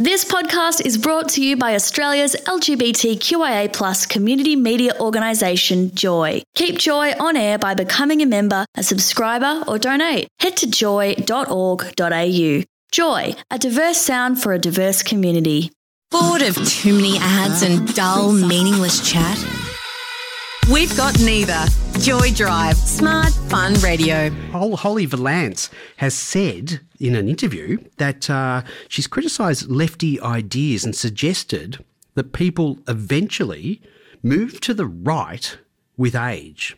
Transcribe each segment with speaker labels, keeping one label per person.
Speaker 1: This podcast is brought to you by Australia's LGBTQIA plus community media organisation, Joy. Keep Joy on air by becoming a member, a subscriber, or donate. Head to joy.org.au. Joy, a diverse sound for a diverse community.
Speaker 2: Bored of too many ads and dull, meaningless chat? We've got neither. Joy Drive, smart, fun radio.
Speaker 3: Holly Valance has said in an interview that uh, she's criticised lefty ideas and suggested that people eventually move to the right with age.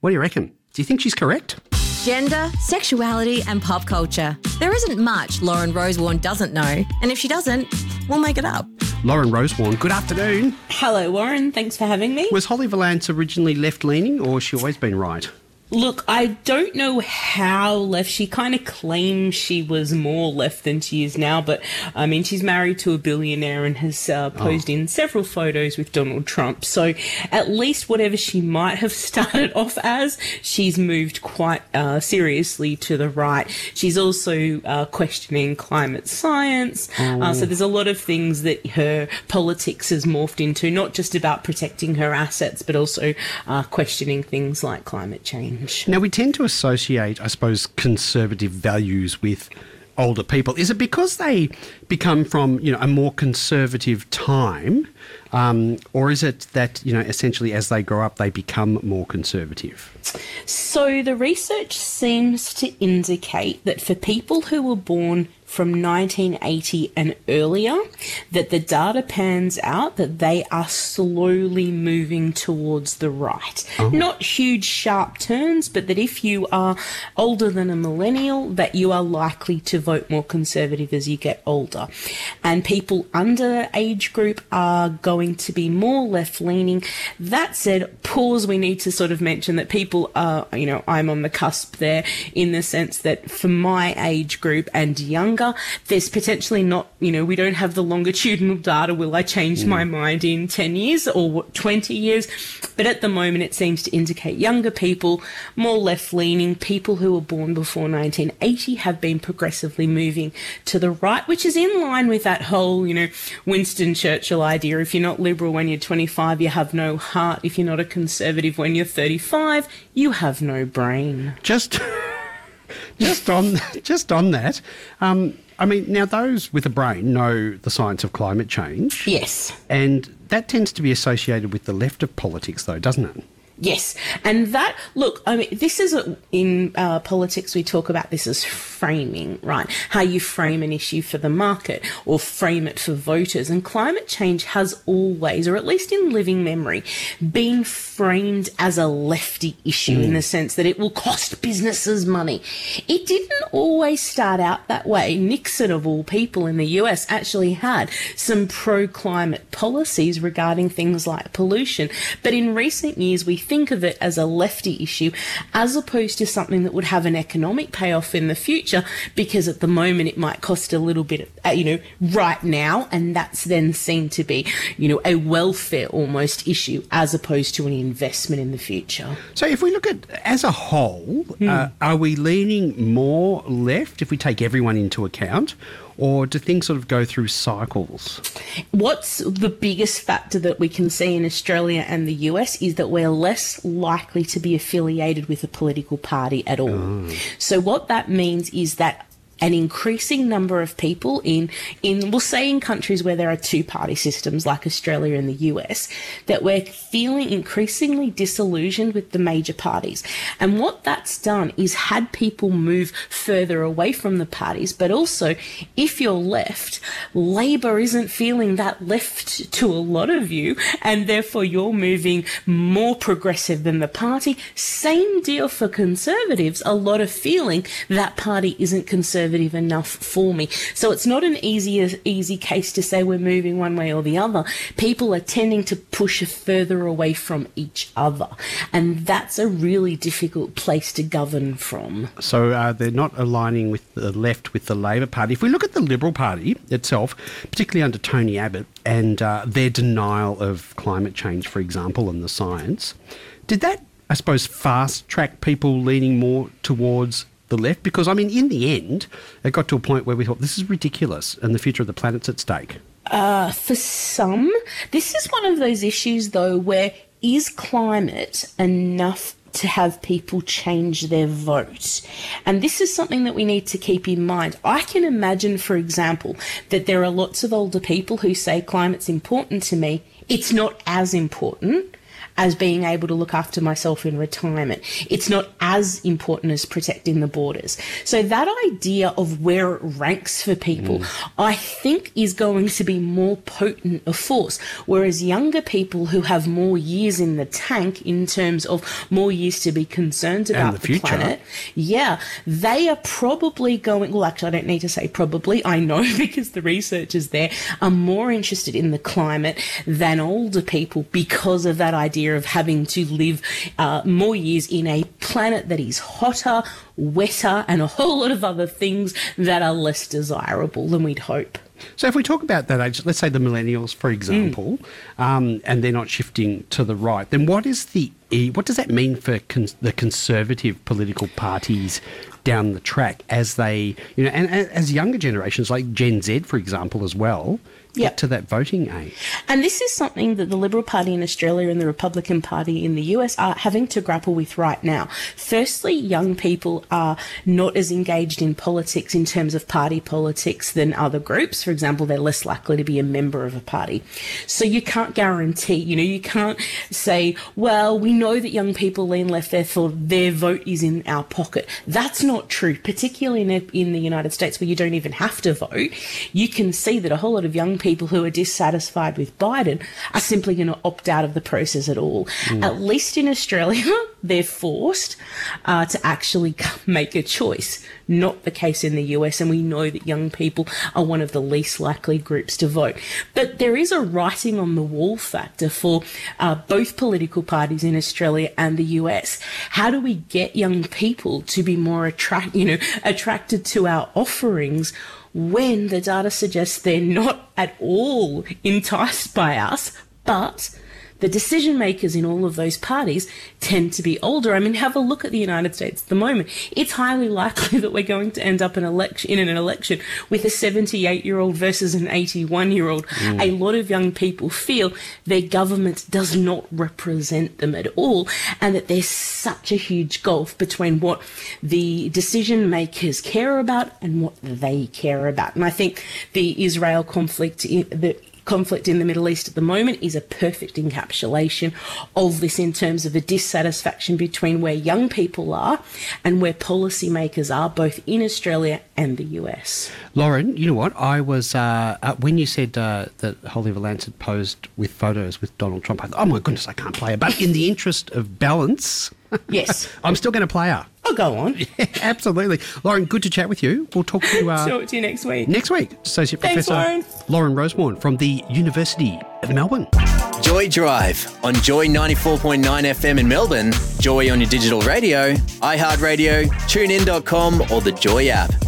Speaker 3: What do you reckon? Do you think she's correct?
Speaker 2: Gender, sexuality, and pop culture. There isn't much Lauren Rosewarne doesn't know, and if she doesn't, we'll make it up.
Speaker 3: Lauren Rosewarne, good afternoon.
Speaker 4: Hello, Warren. Thanks for having me.
Speaker 3: Was Holly Valance originally left leaning or has she always been right?
Speaker 4: Look, I don't know how left. She kind of claims she was more left than she is now, but I mean, she's married to a billionaire and has uh, posed oh. in several photos with Donald Trump. So at least whatever she might have started off as, she's moved quite uh, seriously to the right. She's also uh, questioning climate science. Uh, oh. so there's a lot of things that her politics has morphed into, not just about protecting her assets, but also uh, questioning things like climate change
Speaker 3: Now, we tend to associate, I suppose, conservative values with older people. Is it because they become from you know a more conservative time, um, or is it that you know essentially as they grow up they become more conservative?
Speaker 4: So the research seems to indicate that for people who were born from 1980 and earlier that the data pans out that they are slowly moving towards the right. Oh. Not huge sharp turns, but that if you are older than a millennial, that you are likely to vote more conservative as you get older. And people under age group are going to be more left leaning. That said, pause, we need to sort of mention that people are, you know, I'm on the cusp there in the sense that for my age group and younger younger, there's potentially not, you know, we don't have the longitudinal data. Will I change mm. my mind in 10 years or 20 years? But at the moment, it seems to indicate younger people, more left leaning, people who were born before 1980 have been progressively moving to the right, which is in line with that whole, you know, Winston Churchill idea. If you're not liberal when you're 25, you have no heart. If you're not a conservative when you're 35, you have no brain.
Speaker 3: Just. just on just on that, um, I mean, now those with a brain know the science of climate change.
Speaker 4: Yes.
Speaker 3: And that tends to be associated with the left of politics, though, doesn't it?
Speaker 4: Yes, and that look, I mean, this is a, in uh, politics. We talk about this as framing, right? How you frame an issue for the market or frame it for voters. And climate change has always, or at least in living memory, been framed as a lefty issue mm. in the sense that it will cost businesses money. It didn't always start out that way. Nixon, of all people in the US, actually had some pro climate policies regarding things like pollution. But in recent years, we think of it as a lefty issue as opposed to something that would have an economic payoff in the future because at the moment it might cost a little bit, uh, you know, right now. And that's then seen to be, you know, a welfare almost issue as opposed to an investment in the future.
Speaker 3: So if we look at as a whole, mm. uh, are we leaning more left if we take everyone into account? Or do things sort of go through cycles?
Speaker 4: What's the biggest factor that we can see in Australia and the US is that we're less likely to be affiliated with a political party at all. Oh. So, what that means is that an increasing number of people in, in, we'll say in countries where there are two party systems like Australia and the US, that we're feeling increasingly disillusioned with the major parties. And what that's done is had people move further away from the parties, but also if you're left, Labor isn't feeling that left to a lot of you, and therefore you're moving more progressive than the party. Same deal for Conservatives, a lot of feeling that party isn't conservative conservative enough for me. So it's not an easy easy case to say we're moving one way or the other. People are tending to push further away from each other, and that's a really difficult place to govern from.
Speaker 3: So uh, they're not aligning with the left with the Labor Party. If we look at the Liberal Party itself, particularly under Tony Abbott and uh, their denial of climate change, for example, and the science, did that I suppose, fast track people leaning more towards the left? Because, I mean, in the end, it got to a point where we thought this is ridiculous and the future of the planet's at stake.
Speaker 4: Uh, for some, this is one of those issues, though, where is climate enough to have people change their vote. And this is something that we need to keep in mind. I can imagine, for example, that there are lots of older people who say climate's important to me. It's not as important as being able to look after myself in retirement. It's not as important as protecting the borders. So that idea of where it ranks for people, mm. I think is going to be more potent a force. Whereas younger people who have more years in the tank in terms of more years to be concerned about the, the planet, yeah, they are probably going, well, actually, I don't need to say probably, I know because the research is there, are more interested in the climate than older people because of that idea idea of having to live uh, more years in a planet that is hotter, wetter, and a whole lot of other things that are less desirable than we'd hope.
Speaker 3: So, if we talk about that age, let's say the millennials, for example, mm. um, and they're not shifting to the right, then what is the what does that mean for the conservative political parties down the track as they, you know, and, and as younger generations like Gen Z, for example, as well, yep. to that voting age.
Speaker 4: And this is something that the Liberal Party in Australia and the Republican Party in the US are having to grapple with right now. Firstly, young people are not as engaged in politics in terms of party politics than other groups. For example, they're less likely to be a member of a party. So you can't guarantee, you know, you can't say, well, we know that young people lean left, therefore their vote is in our pocket. That's not true, particularly in, in the United States where you don't even have to vote. You can see that a whole lot of young people who are dissatisfied with Biden are simply going to opt out of the process at all. Mm. At least in Australia, they're forced uh, to actually make a choice. Not the case in the US, and we know that young people are one of the least likely groups to vote. But there is a writing on the wall factor for uh, both political parties in Australia and the US. How do we get young people to be more attract, you know, attracted to our offerings? When the data suggests they're not at all enticed by us, but the decision makers in all of those parties tend to be older. I mean, have a look at the United States at the moment. It's highly likely that we're going to end up an election in an election with a 78 year old versus an 81 year old. Mm. A lot of young people feel their government does not represent them at all, and that there's such a huge gulf between what the decision makers care about and what they care about. And I think the Israel conflict, the conflict in the Middle East at the moment is a perfect encapsulation of this in terms of the dissatisfaction between where young people are and where policymakers are, both in Australia and the US.
Speaker 3: Lauren, you know what? I was, uh, uh, when you said uh, that Holly Valance had posed with photos with Donald Trump, I thought, oh my goodness, I can't play her. But in the interest of balance,
Speaker 4: yes,
Speaker 3: I'm still going to play her.
Speaker 4: I'll go on.
Speaker 3: Yeah, absolutely. Lauren, good to chat with you. We'll talk to you uh,
Speaker 4: talk to you next week.
Speaker 3: Next week, Associate
Speaker 4: Thanks,
Speaker 3: Professor
Speaker 4: Lauren.
Speaker 3: Lauren Rosewarne from the University of Melbourne.
Speaker 5: Joy Drive on Joy 94.9 FM in Melbourne, Joy on your digital radio, iHeartRadio, tunein.com, or the Joy app.